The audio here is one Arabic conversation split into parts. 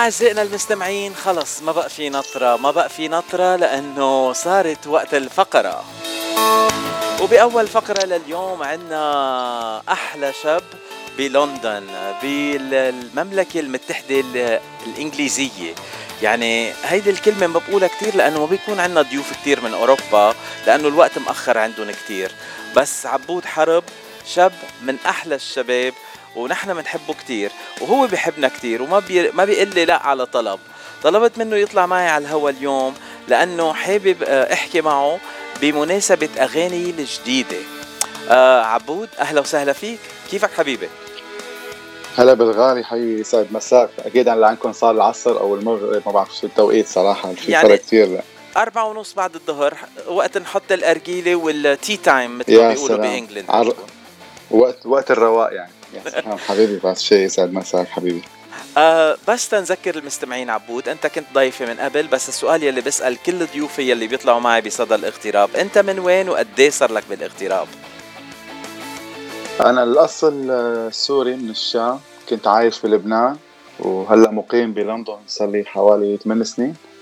أعزائنا المستمعين خلص ما بقى في نطرة ما بقى في نطرة لأنه صارت وقت الفقرة. وبأول فقرة لليوم عنا أحلى شاب بلندن بالمملكة المتحدة الإنجليزية. يعني هيدي الكلمة ما بقولها كتير لأنه ما بيكون عنا ضيوف كتير من أوروبا لأنه الوقت مأخر عندهم كتير. بس عبود حرب شاب من أحلى الشباب ونحن بنحبه كتير وهو بيحبنا كتير وما بي ما بيقول لي لا على طلب. طلبت منه يطلع معي على الهوا اليوم لأنه حابب آه، أحكي معه بمناسبة أغاني الجديدة. آه عبود أهلا وسهلا فيك. كيفك حبيبي؟ هلا بالغالي حي يسعد مساك. أكيد اللي عندكم صار العصر أو المغرب ما بعرف شو التوقيت صراحة في يعني فرق كثير لا. أربعة ونص بعد الظهر وقت نحط الأرجيلة وال tea time مثل ما بيقولوا بإنجلند. عر... وقت وقت الرواق يعني. حبيبي بعد شيء يسعد مساك حبيبي. آه بس تنذكر المستمعين عبود أنت كنت ضيفي من قبل بس السؤال يلي بسال كل ضيوفي يلي بيطلعوا معي بصدى الاغتراب أنت من وين وقد صار لك بالاغتراب؟ أنا الأصل سوري من الشام. كنت عايش في لبنان وهلأ مقيم بلندن صار لي حوالي 8 سنين. أه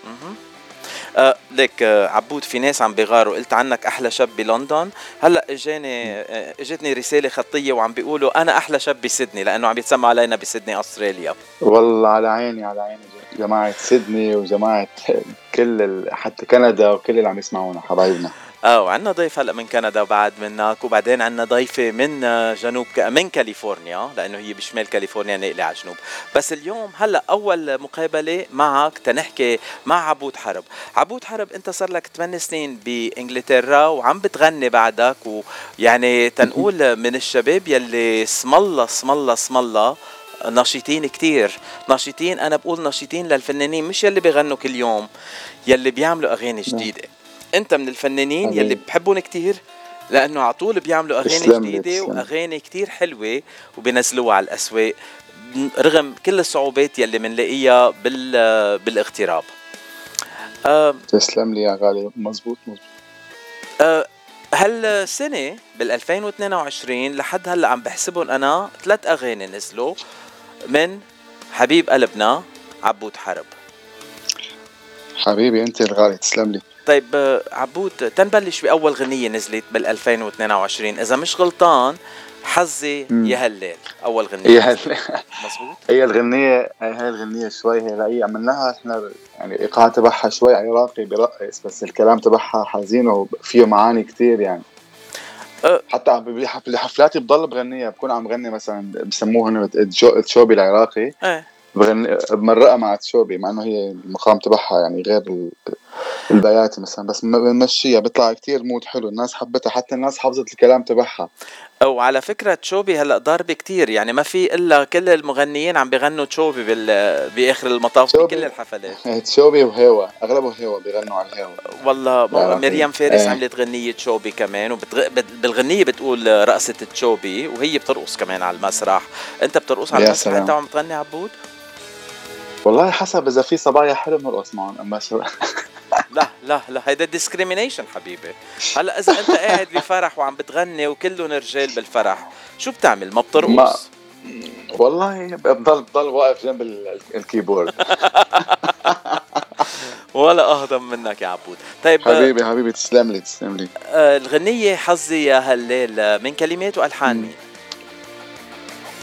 ليك أه عبود في ناس عم بيغاروا. قلت عنك أحلى شاب بلندن. هلأ إجاني أه إجتني رسالة خطية وعم بيقولوا أنا أحلى شاب بسيدني لأنه عم يتسمى علينا بسيدني أستراليا. والله على عيني على عيني. جماعة سيدني وجماعة كل حتى كندا وكل اللي عم يسمعونا حبايبنا. آه وعندنا ضيف هلأ من كندا بعد منك وبعدين عندنا ضيفة من جنوب من كاليفورنيا لأنه هي بشمال كاليفورنيا ناقله على الجنوب بس اليوم هلأ أول مقابلة معك تنحكي مع عبود حرب. عبود حرب أنت صار لك 8 سنين بإنجلترا وعم بتغني بعدك ويعني تنقول من الشباب يلي اسم الله اسم الله اسم الله نشيطين كتير. نشيطين أنا بقول نشيطين للفنانين مش يلي بيغنوا كل يوم يلي بيعملوا أغاني نعم. جديدة. أنت من الفنانين يلي بحبهم كتير لأنه على طول بيعملوا أغاني جديدة وأغاني كتير حلوة وبينزلوها على الأسواق رغم كل الصعوبات يلي بنلاقيها بال بالاغتراب. أه تسلم لي يا غالي. مزبوط مزبوط. أه هالسنة بال 2022 لحد هلأ عم بحسبهم أنا ثلاث أغاني نزلوا من حبيب قلبنا عبود حرب. حبيبي أنت الغالي. تسلم لي. طيب عبود تنبلش بأول غنية نزلت بال 2022 إذا مش غلطان حظي يا هلال أول غنية يا هلال مزبوط هي الغنية هي الغنية شوي هي هي عملناها إحنا يعني الايقاع تبعها شوي عراقي برقص بس الكلام تبعها حزين وفيه معاني كتير يعني. أه. حتى بحفلاتي بضل بغنيها. بكون عم غني مثلا بسموه تشوبي العراقي. أه. بغني بمرقها مع تشوبي مع إنه هي المقام تبعها يعني غير البياتي مثلا بس بنمشيها بيطلع كتير مود حلو الناس حبتها حتى الناس حفظت الكلام تبعها. أو على فكرة تشوبي هلأ ضاربة كتير يعني ما في إلا كل المغنيين عم بيغنوا تشوبي بال... بآخر المطاف بكل الحفلات. تشوبي وهوا أغلبه هوا بيغنوا على الهوا والله ميريام فارس إيه. عملت غنية تشوبي كمان وبالغنيه بتقول رقصة تشوبي وهي بترقص كمان على المسرح. أنت بترقص على المسرح؟ أنت عم تغني عبود؟ والله حسب إذا في صبايا حلو بنرقص معهم أما شو؟ لا لا لا هيدا discrimination حبيبي. هلأ إذا أنت قاعد بفرح وعم بتغني وكلهم رجال بالفرح شو بتعمل؟ ما بترقص؟ ما والله بضل بضل واقف جنب الكيبورد. ولا أهضم منك يا عبود. طيب حبيبي حبيبي تسلم لي تسلم لي. آه الغنية حظي يا هلال من كلمات وألحان مين؟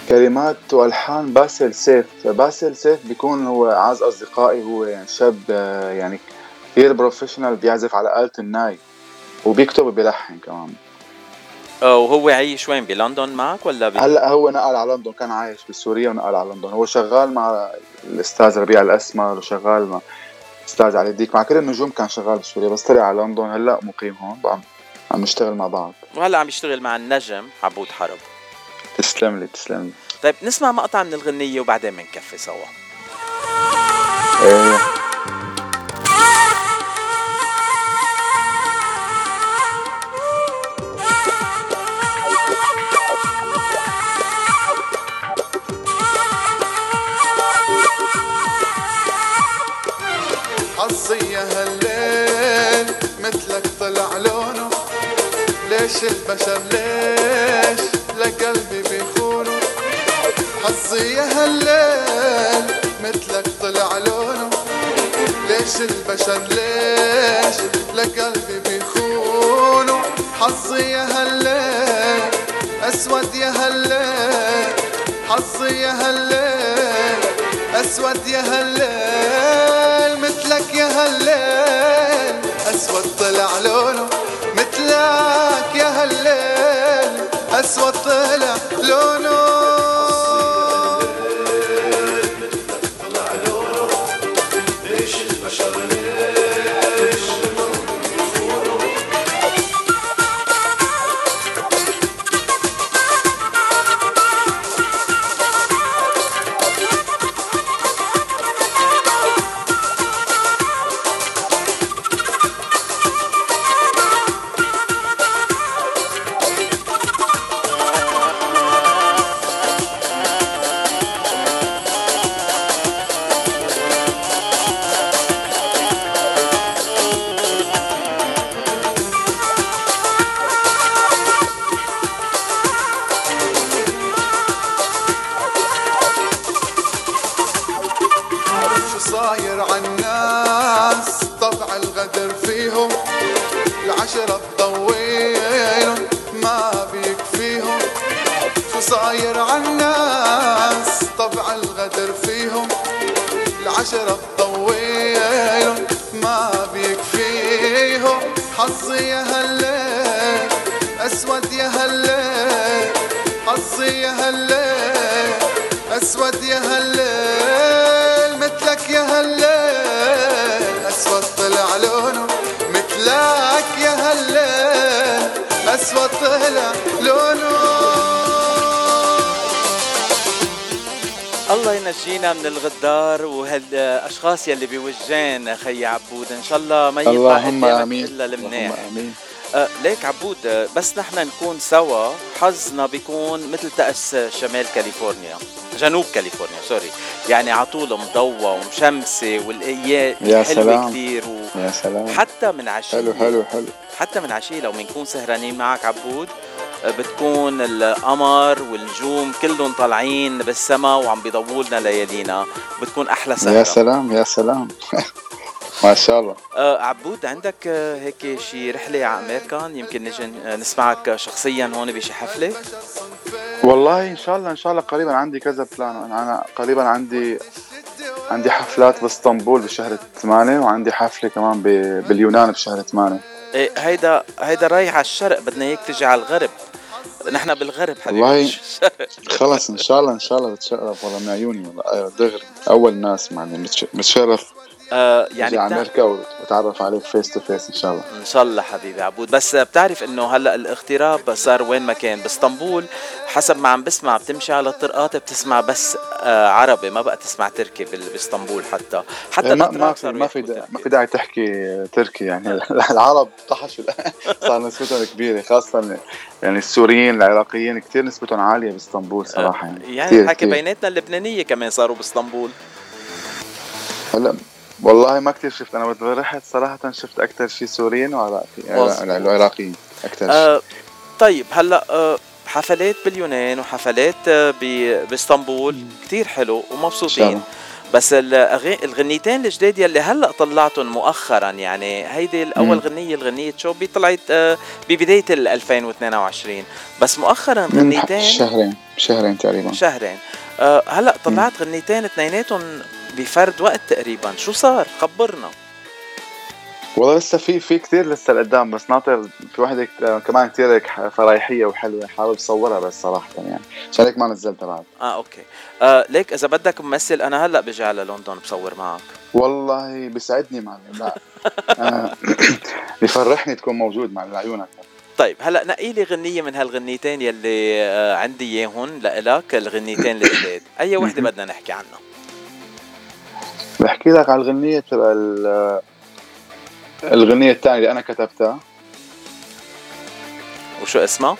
كلمات وألحان باسل سيف. باسل سيف بيكون هو أعز أصدقائي هو يعني شاب آه، يعني كثير professional بيعزف على آلة الناي وبيكتب وبيلحن كمان. وهو عايش وين؟ بلندن معك ولا بي... هلأ هو نقل على لندن كان عايش بسوريا ونقل على لندن. هو شغال مع الأستاذ ربيع الأسمر وشغال مع الاستاذ علي الديك. مع كل النجوم كان شغال بسوريا بس طلع على لندن. هلأ مقيم هون عم عم نشتغل مع بعض. وهلأ عم يشتغل مع النجم عبود حرب. تسلم لي تسلم لي. طيب نسمع مقطع من الغنية وبعدين بنكفي سوا. إيه. حظي يا هالليل مثلك طلع لونه. ليش البشر ليش يا هالليل مثلك طلع ليش البشر ليش لقلبي بيخونوا حظي يا هالليل أسود يا هالليل. حظي يا هالليل أسود يا هالليل. مثلك يا هالليل أسود طلع لونه. مثلك يا هالليل أسود طلع لونه. حظي يا هالليل أسود يا هالليل مثلك يا هالليل أسود طلع لونه مثلك يا هالليل أسود طلع لونه. الله ينجينا من الغدار وهالاشخاص يلي بوجهين خي عبود. إن شاء الله ما يطلع قدامك آمين. إلا المنيح. اللهم آمين. ليك عبود آه، بس نحن نكون سوا حظنا بيكون مثل تأس شمال كاليفورنيا جنوب كاليفورنيا سوري. يعني على طول مضوى ومشمسة والأيام يا حلوة سلام. كثير يا سلام. وحتى من عشية. حلو حلو حلو. حتى من عشية لو بنكون سهرانين معك عبود آه، بتكون القمر والنجوم كلهم طالعين بالسما وعم بيضووا لنا ليالينا بتكون أحلى سهرة. يا سلام يا سلام. ما شاء الله. آه عبود عندك آه هيك شي رحلة على أمريكا؟ يمكن نجي آه، نسمعك شخصيا هون بشي حفلة؟ والله إن شاء الله إن شاء الله قريبا عندي كذا بلان أنا قريبا عندي عندي حفلات بإسطنبول بشهر 8 وعندي حفلة كمان باليونان بشهر 8 إيه هيدا هيدا رايح على الشرق بدنا إياك تجي على الغرب. نحن بالغرب حبيبي. والله. خلص إن شاء الله إن شاء الله بتشرف والله من عيوني والله. أيوة دغري أول ناس يعني بتش- بتشرف آه يعني يعني على بتا... أمريكا وتعرف عليك face to face إن شاء الله. إن شاء الله حبيبي عبود. بس بتعرف إنه هلأ الاغتراب صار وين ما كان باسطنبول حسب ما عم بسمع بتمشي على الطرقات بتسمع بس آه عربي ما بقى تسمع تركي باسطنبول حتى. حتى إيه، ما ما في ما في. ما في داعي تحكي تركي يعني. العرب طحشوا. صار نسبتهم كبيرة خاصة يعني السوريين العراقيين كثير نسبتهم عالية باسطنبول صراحة يعني. يعني الحكي. بيناتنا اللبنانية كمان صاروا باسطنبول. هلأ والله ما كثير شفت. أنا وقت رحت صراحة شفت أكثر شيء سوريين وعراقي. مظبوط. العراقيين أكثر شيء آه طيب هلأ آه حفلات باليونان وحفلات آه بإسطنبول. كتير حلو شاء ومبسوطين. بس. الغنيتين الجداد يلي هلأ طلعتهم مؤخرا يعني هيدي الأول مم. غنية الغنية شوبي طلعت آه ببداية ال 2022 بس مؤخرا غنيتين شهرين شهرين تقريبا. شهرين. آه هلأ طلعت غنيتين اثنيناتهم بفرد وقت تقريبا. شو صار؟ خبرنا. والله لسه في في كثير لسه لقدام بس ناطر في وحده كت- كمان كثير هيك فرايحية وحلوة. حابب صورها بس صراحة يعني. عشان هيك ما نزلتها بعد. آه أوكي. آه ليك إذا بدك ممثل أنا هلأ بجي على لندن بصور معك. والله بيسعدني معلم لا أنا بيفرحني تكون موجود مع عيونك طيب هلأ نقي لي غنية من هالغنيتين يلي آه عندي اياهم لإلك الغنيتين الجداد أي وحدة. بدنا نحكي عنها بحكي لك على الغنية تبع ال- الغنية الثانية اللي أنا كتبتها. وشو اسمها؟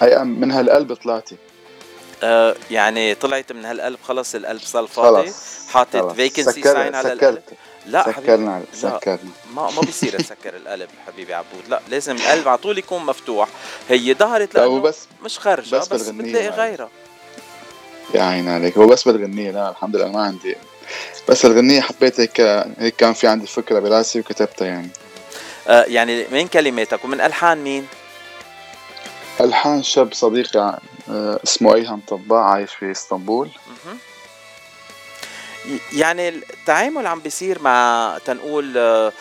هي من هالقلب طلعتي. آه يعني طلعت من هالقلب خلص القلب صار فاضي. حاطط سكر- sign على القلب. سكرت. لا سكرنا لا. سكرنا. ما ما بيصير تسكر القلب حبيبي عبود. لا لازم القلب على طول يكون مفتوح. هي ظهرت لا لأنه وبس مش خارجه بس بس, بتلاقي. غيرها. يا عين عليك. هو بس بالغنية لا الحمد لله ما عندي. بس الغنية حبيت هيك هيك كان في عندي فكرة براسي وكتبتها يعني. آه يعني من كلماتك؟ ومن ألحان مين؟ ألحان شاب صديقي آه اسمه ايهم طباع عايش في إسطنبول. يعني التعامل عم بيصير مع تنقول آه،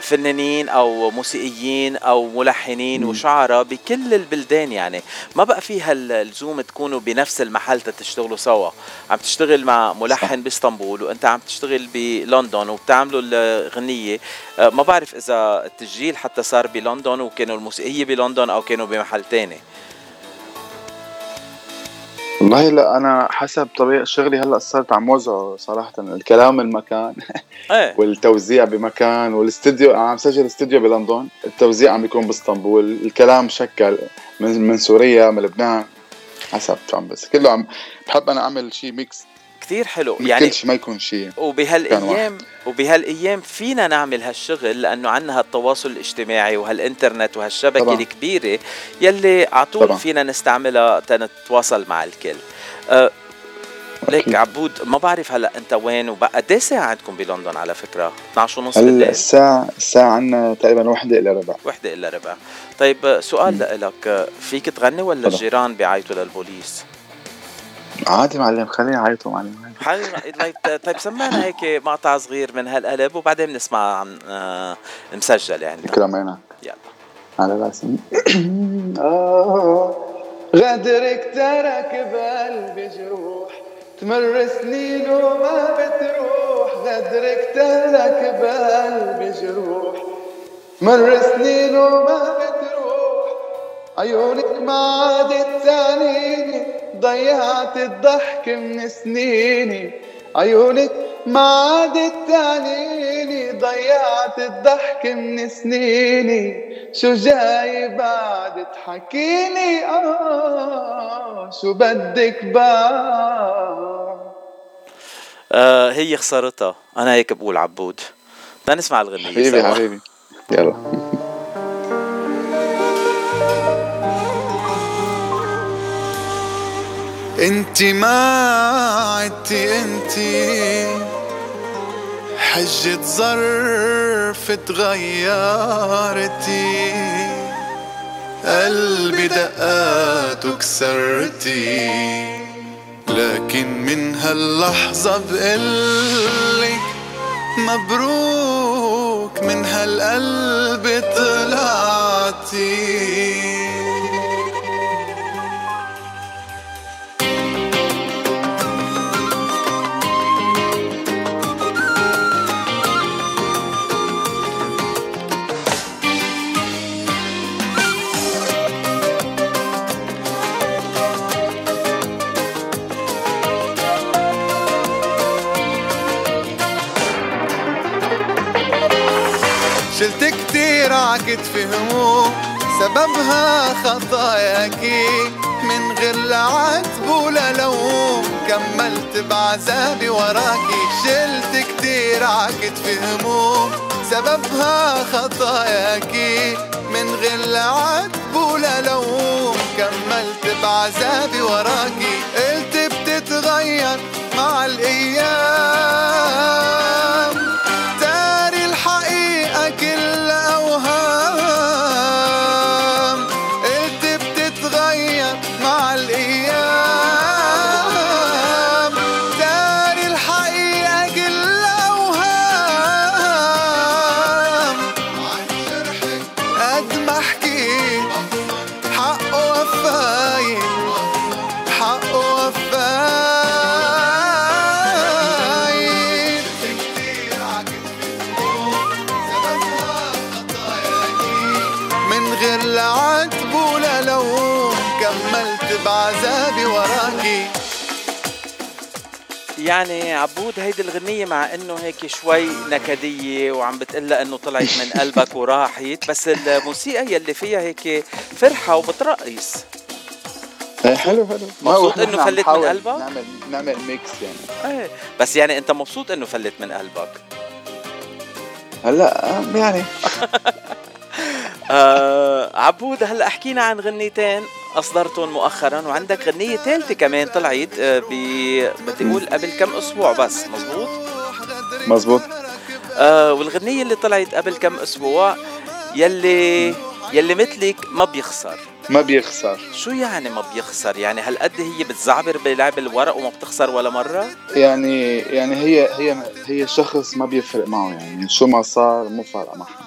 فنانين أو موسيقيين أو ملحنين وشعراء بكل البلدان يعني. ما بقى فيها اللزوم تكونوا بنفس المحل تشتغلوا سوا. عم تشتغل مع ملحن بإسطنبول وأنت عم تشتغل بلندن وبتعملوا الغنية. آه، ما بعرف إذا التسجيل حتى صار بلندن وكانوا الموسيقية بلندن أو كانوا بمحل تاني. والله لا أنا حسب طبيعة شغلي هلأ صرت عم وزعه صراحة الكلام المكان إيه. والتوزيع بمكان والاستديو عم سجل استديو بلندن التوزيع عم بيكون باسطنبول الكلام شكل من من سوريا من لبنان حسب شو عم بس كله عم بحب أنا أعمل شيء mix كثير حلو. يعني كل شيء ما يكون شيء. وبهالايام وبهالأيام فينا نعمل هالشغل لأنه عندنا هالتواصل الاجتماعي وهالإنترنت وهالشبكة طبعا. الكبيرة يلي على طول فينا نستعملها تنتواصل مع الكل. أه ليك عبود ما بعرف هلأ أنت وين وبقى قد ساعة عندكم بلندن على فكرة؟ 12 ونص بالليل. الساعة الساعة عندنا تقريبا وحده الا ربع. وحده الا ربع. طيب سؤال لك. فيك تغني ولا الجيران بيعيطوا للبوليس؟ عادي معلم خلينا نعيطوا معلم. طيب سمعنا هيك مقطع صغير من هالقلب وبعدين بنسمع عن آه مسجل يعني. كلام عينك يلا. على راسي. آه غدرك ترك بقلبي جروح. تمر سنين وما بتروح. غدرك ترك بقلبي جروح. تمر سنين وما بتروح. عيونك ما عادت تعنيني. ضيعت الضحك من سنيني. عيونك ما عادت تعنيني. ضيعت الضحك من سنيني. شو جاي بعد تحكيني؟ آه شو بدك بعد؟ آه هي خسارتها. أنا هيك بقول عبود. تنسمع الغنية حبيبي حبيبي. يلا. انت ما عدتي انت. حجة ظرف تغيرتي. قلبي دقات كسرتي لكن من هاللحظة بقلك مبروك من هالقلب طلعتي. كتير عكتفي هموم سببها خطاياكي من غير لا عتب ولا لوم كملت بعذابي وراكي شلت كتير عكتفي هموم سببها خطاياكي من غير لا عتب ولا لوم كملت بعذابي وراكي قلت بتتغير مع الأيام. من غير لا عتب ولا لوم كملت بعذابي وراكي يعني عبود هيدي الغنية مع إنه هيك شوي نكدية وعم بتقلها إنه طلعت من قلبك وراحت بس الموسيقى يلي فيها هيك فرحة وبترقص. إيه حلو حلو. مبسوط إنه فلت من قلبك؟ نعمل نعمل mix يعني. إيه بس يعني أنت مبسوط إنه فلت من قلبك؟ هلأ يعني. آه عبود هلا حكينا عن غنيتين أصدرتهم مؤخرا وعندك غنية ثالثة كمان طلعت آه، ب بدي أقول قبل كم أسبوع بس مزبوط مزبوط آه والغنية اللي طلعت قبل كم أسبوع يلي يلي مثلك ما بيخسر. ما بيخسر. شو يعني ما بيخسر؟ يعني هالقد هي بتزعبر بلعب الورق وما بتخسر ولا مرة؟ يعني يعني هي هي هي شخص ما بيفرق معه يعني شو ما صار مو فارقة معها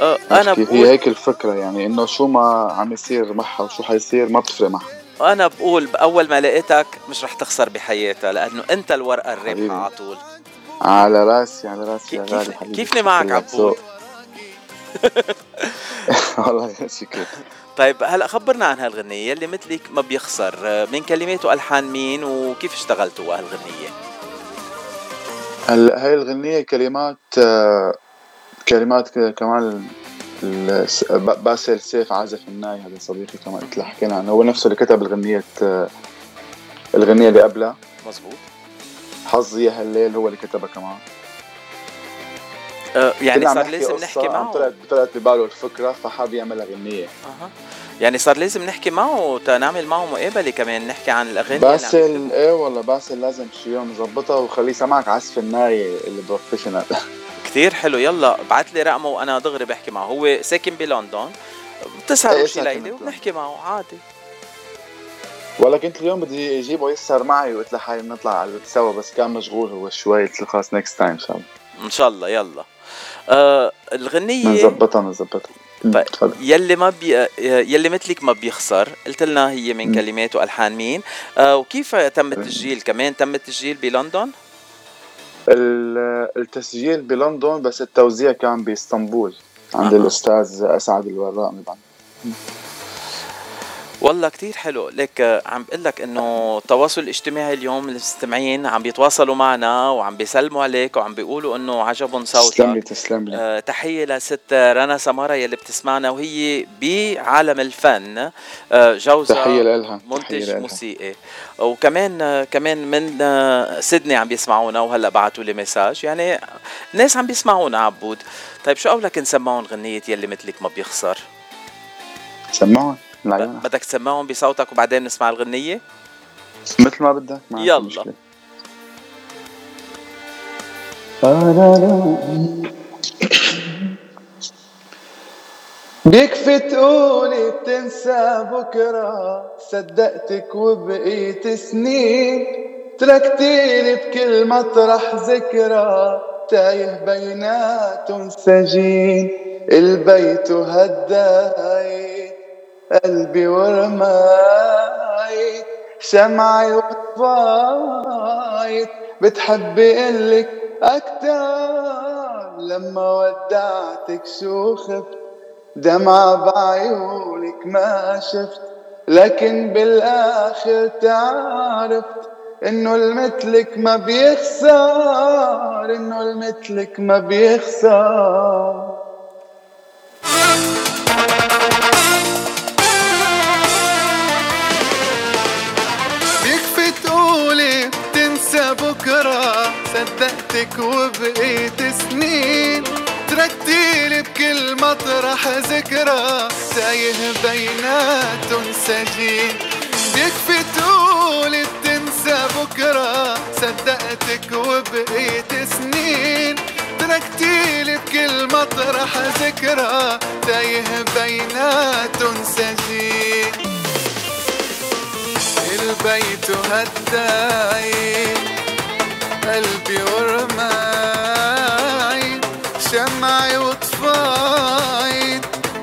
آه أنا كيف هي بقول هيك الفكرة يعني إنه شو ما عم يصير معها وشو حيصير ما بتفرق معها. أنا بقول بأول ما لقيتك مش رح تخسر بحياتها لأنه أنت الورقة حبيبي. الرابحة على طول. على راسي على راسي يا غالي حبيبي. كيفني معك عبود؟ والله شكرا. طيب هلا خبرنا عن هالغنية اللي مثلك ما بيخسر. آه، من كلمات والحان مين وكيف اشتغلتوا هالغنية؟ هلا هاي الغنية كلمات آه، كلمات كمان باسل سيف عازف الناي هذا صديقي كمان قلت له حكينا عنه. هو نفسه اللي كتب الغنية الغنية اللي قبلها. مزبوط حظي يا هالليل هو اللي كتبها كمان. آه يعني صار لازم نحكي معه. طلعت طلعت بباله الفكرة فحاب يعملها غنية أها. يعني صار لازم نحكي معه تنعمل معه مقابلة كمان نحكي عن الأغاني اللي عم باسل إيه والله باسل لازم شي يوم نظبطها وخليه يسمعك عزف الناي اللي كتير. حلو يلا ابعت لي رقمه وأنا دغري بحكي معه. هو ساكن بلندن. بتسهروا إيه، شي ليله. وبنحكي معه عادي. ولا كنت اليوم بدي أجيبه يسهر معي وقلت له حي بنطلع على سوا بس كان مشغول هو شوي. قلت له خلاص next time إن شاء الله. إن شاء الله يلا. آه بنظبطها طيب. تفضل. يلي ما بي يلي مثلك ما بيخسر. قلت لنا هي من. كلمات وألحان مين. آه وكيف تم التسجيل كمان؟ تم التسجيل بلندن؟ التسجيل بلندن بس التوزيع كان بإسطنبول عند أها. الأستاذ اسعد الوراء والله كتير حلو. ليك آه، عم بقول لك إنه التواصل الاجتماعي اليوم المستمعين عم بيتواصلوا معنا وعم بيسلموا عليك وعم بيقولوا إنه عجبهم تسلم لي صوتك تسلم لي. آه، تحية لست رنا سمارة يلي بتسمعنا وهي بعالم الفن. آه، جوزها تحية لها منتج تحية موسيقي. وكمان آه، كمان من آه، سيدني عم بيسمعونا وهلأ بعتوا لي مساج. يعني ناس عم بيسمعونا عبود. طيب شو قولك نسمعهم غنية يلي مثلك ما بيخسر؟ سمعون العيون بدك تسمعهم بصوتك وبعدين نسمع الغنية مثل ما بدك ما يلا. مشكلة. بيكفي تقولي بتنسى بكرة صدقتك وبقيت سنين تركتيلي بكل مطرح ذكرى تايه بيناتهم سجين البيت هداي قلبي ورماي شمعي وطفايت. بتحبي قلك أكتر لما ودعتك شو خفت. دمعة بعيونك ما شفت لكن بالآخر تعرفت إنه المثلك ما بيخسر إنه المثلك ما بيخسر. بكرة صدقتك وبقيت سنين. تركتيلي بكل مطرح ذكرى تايه بيناتهم سجين بيكفي تقولي بتنسى بكرة صدقتك وبقيت سنين. تركتيلي بكل مطرح ذكرى تايه بيناتهم سجين البيت هداي قلبي ورماي شمعي وطفاي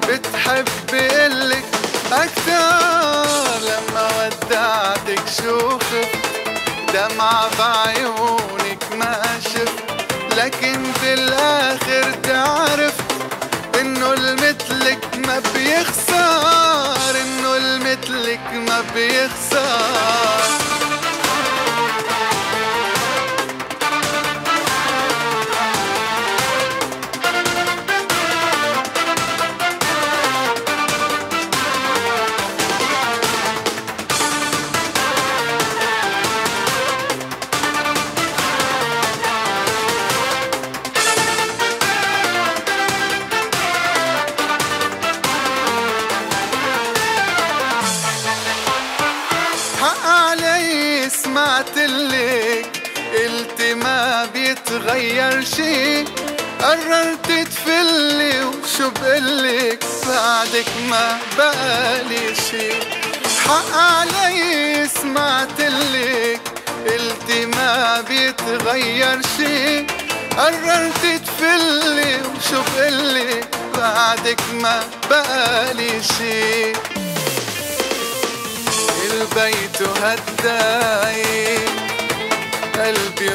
بتحب قلك أكتر. لما ودعتك شو خفت دمعة بعيونك ما شفت. لكن بالآخر تعرفت إنه المثلك ما بيخسر إنه المثلك ما بيخسر. قررت تفلي وشو بقلك بعدك ما بقالي شي. حق علي سمعتلك قلتي ما بيتغير شي. قررت تفلي وشو بقلك بعدك ما بقالي شي. البيت هداي قلبي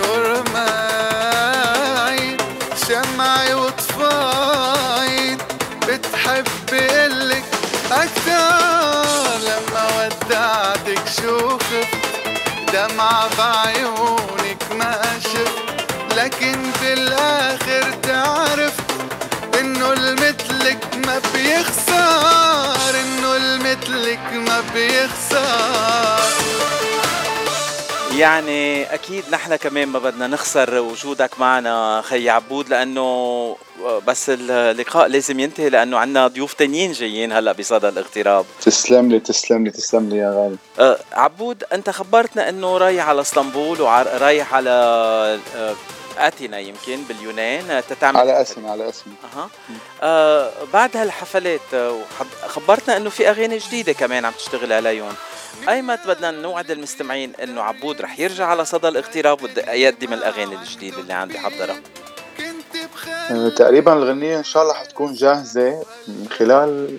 بعيونك ما شفت لكن بالآخر تعرفت إنه المثلك ما بيخسر إنه المثلك ما بيخسر. يعني أكيد نحن كمان ما بدنا نخسر وجودك معنا خي عبود لأنه بس اللقاء لازم ينتهي لأنه عندنا ضيوف تانيين جايين هلأ بصدى الاغتراب. تسلم لي تسلم لي تسلم لي يا غالي. أه عبود أنت خبرتنا إنه رايح على إسطنبول ورايح على أه اتينا يمكن باليونان تتعمل على اسمي على اسمي أها. آه بعد هالحفلات خبرتنا إنه في أغاني جديدة كمان عم تشتغل عليهم. ايمت بدنا نوعد المستمعين إنه عبود رح يرجع على صدى الاغتراب ويقدم الأغاني الجديدة اللي عندي حضرها. آه، تقريبا الغنية إن شاء الله حتكون جاهزة من خلال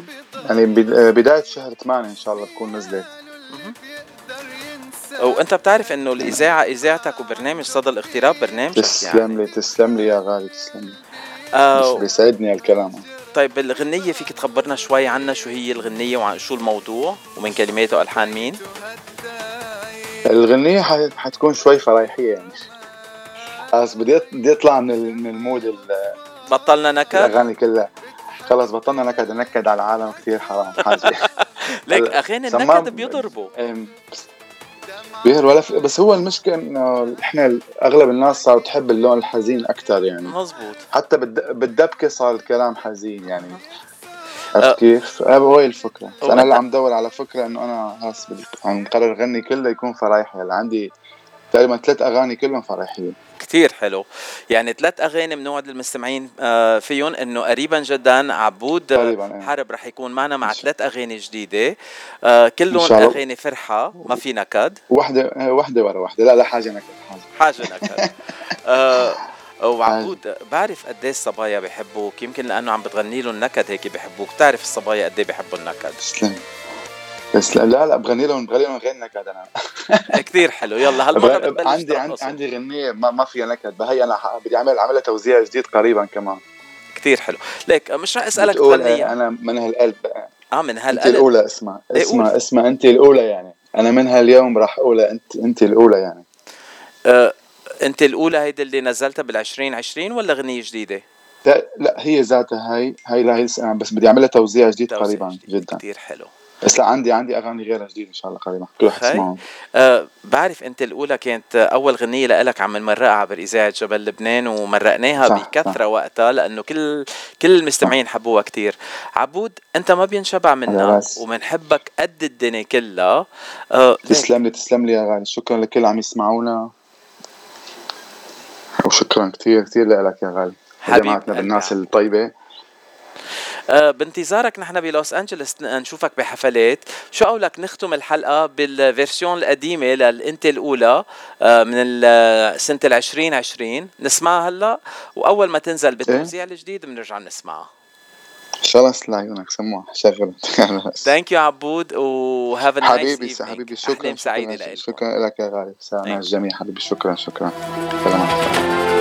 يعني آه، بداية شهر 8 إن شاء الله تكون نزلت. وأنت بتعرف إنه الإذاعة إذاعتك وبرنامج صدى الاغتراب برنامج تسلم يعني. لي تسلم لي يا غالي تسلم لي. آه بيسعدني هالكلام. طيب الغنية فيك تخبرنا شوي عنها شو هي الغنية وعن شو الموضوع؟ ومن كلمات وألحان مين؟ الغنية حتكون شوي فرايحية يعني. خلاص بدي بدي أطلع من من المود بطلنا نكد؟ الأغاني كلها. خلص بطلنا نكد. نكد على العالم كثير حرام حاجة. ليك أغاني النكد بيضربوا. بيهر ولا بس هو المشكلة إنه إحنا أغلب الناس صاروا تحب اللون الحزين أكثر يعني. مزبوط حتى بالدبكة صار الكلام حزين يعني. عرفت أه كيف؟ هو هي الفكرة أنا اللي عم دور على فكرة إنه أنا هاس عم قرر غني كله يكون فرايحي هلا عندي تقريبا ثلاث أغاني كلهم فرايحيين كتير حلو. يعني ثلاث أغاني بنوعد المستمعين آه، فيهم إنه قريبا جدا عبود قريبا حرب رح يكون معنا مع ثلاث أغاني جديدة. آه، كلهم أغاني فرحة ما في نكد. وحدة وحدة ورا وحدة. لا لا حاجة نكد حاجة حاجة نكد. آه، وعبود بعرف قد إيه الصبايا بحبوك؟ يمكن لأنه عم بتغني لهم نكد هيك بحبوك. بتعرف الصبايا قد إيه بحبوا النكد؟ تسلم. بس لا لا, لا بغني لهم بغني لهم غير نكد أنا. كثير حلو. يلا هالمره بتبلش عندي عندي, عندي غنية ما, ما فيها نكد بهي أنا بدي أعمل عملها توزيع جديد قريبا كمان. كثير حلو. ليك مش رح أسألك تغنيها أنا من هالقلب. آه من هالقلب. أنت الأولى اسمع اسمع إيه اسمع أنت الأولى يعني. أنا من هاليوم راح اقولها أنت أنت الأولى يعني. أه أنت الأولى هيدي اللي نزلتها بال 2020 ولا غنية جديدة؟ لا هي ذاتها هي هي لا هي بس بدي أعملها توزيع جديد توزيع قريبا جديد. جدا. كثير حلو. بس لا عندي عندي أغاني غيرها جديدة إن شاء الله قريبا. كل رح تسمعهم أه بعرف أنت الأولى كانت أول غنية لك عم نمرقها عبر إذاعة جبل لبنان ومرقناها بكثرة وقتها لأنه كل كل المستمعين حبوها كثير عبود أنت ما بينشبع منا ومنحبك قد الدنيا كلها. أه تسلم لي تسلم لي يا غالي. شكرا لكل عم يسمعونا. وشكرا كثير كثير لك يا غالي. حبيبنا بالناس الطيبة. بانتظارك نحن بلوس انجلوس نشوفك بحفلات. شو قولك نختم الحلقة بال version القديمة للانت الأولى آه، من سنة ال 2020 نسمعها هلا وأول ما تنزل بالتوزيع الجديد بنرجع نسمعها. إن شاء الله يسلم عيونك سموها. شغل thank you عبود و have nice حبيبي حبيبي شكرا لك شكرا لك يا غالي. سلام الجميع حبيبي شكرا شكرا. سلام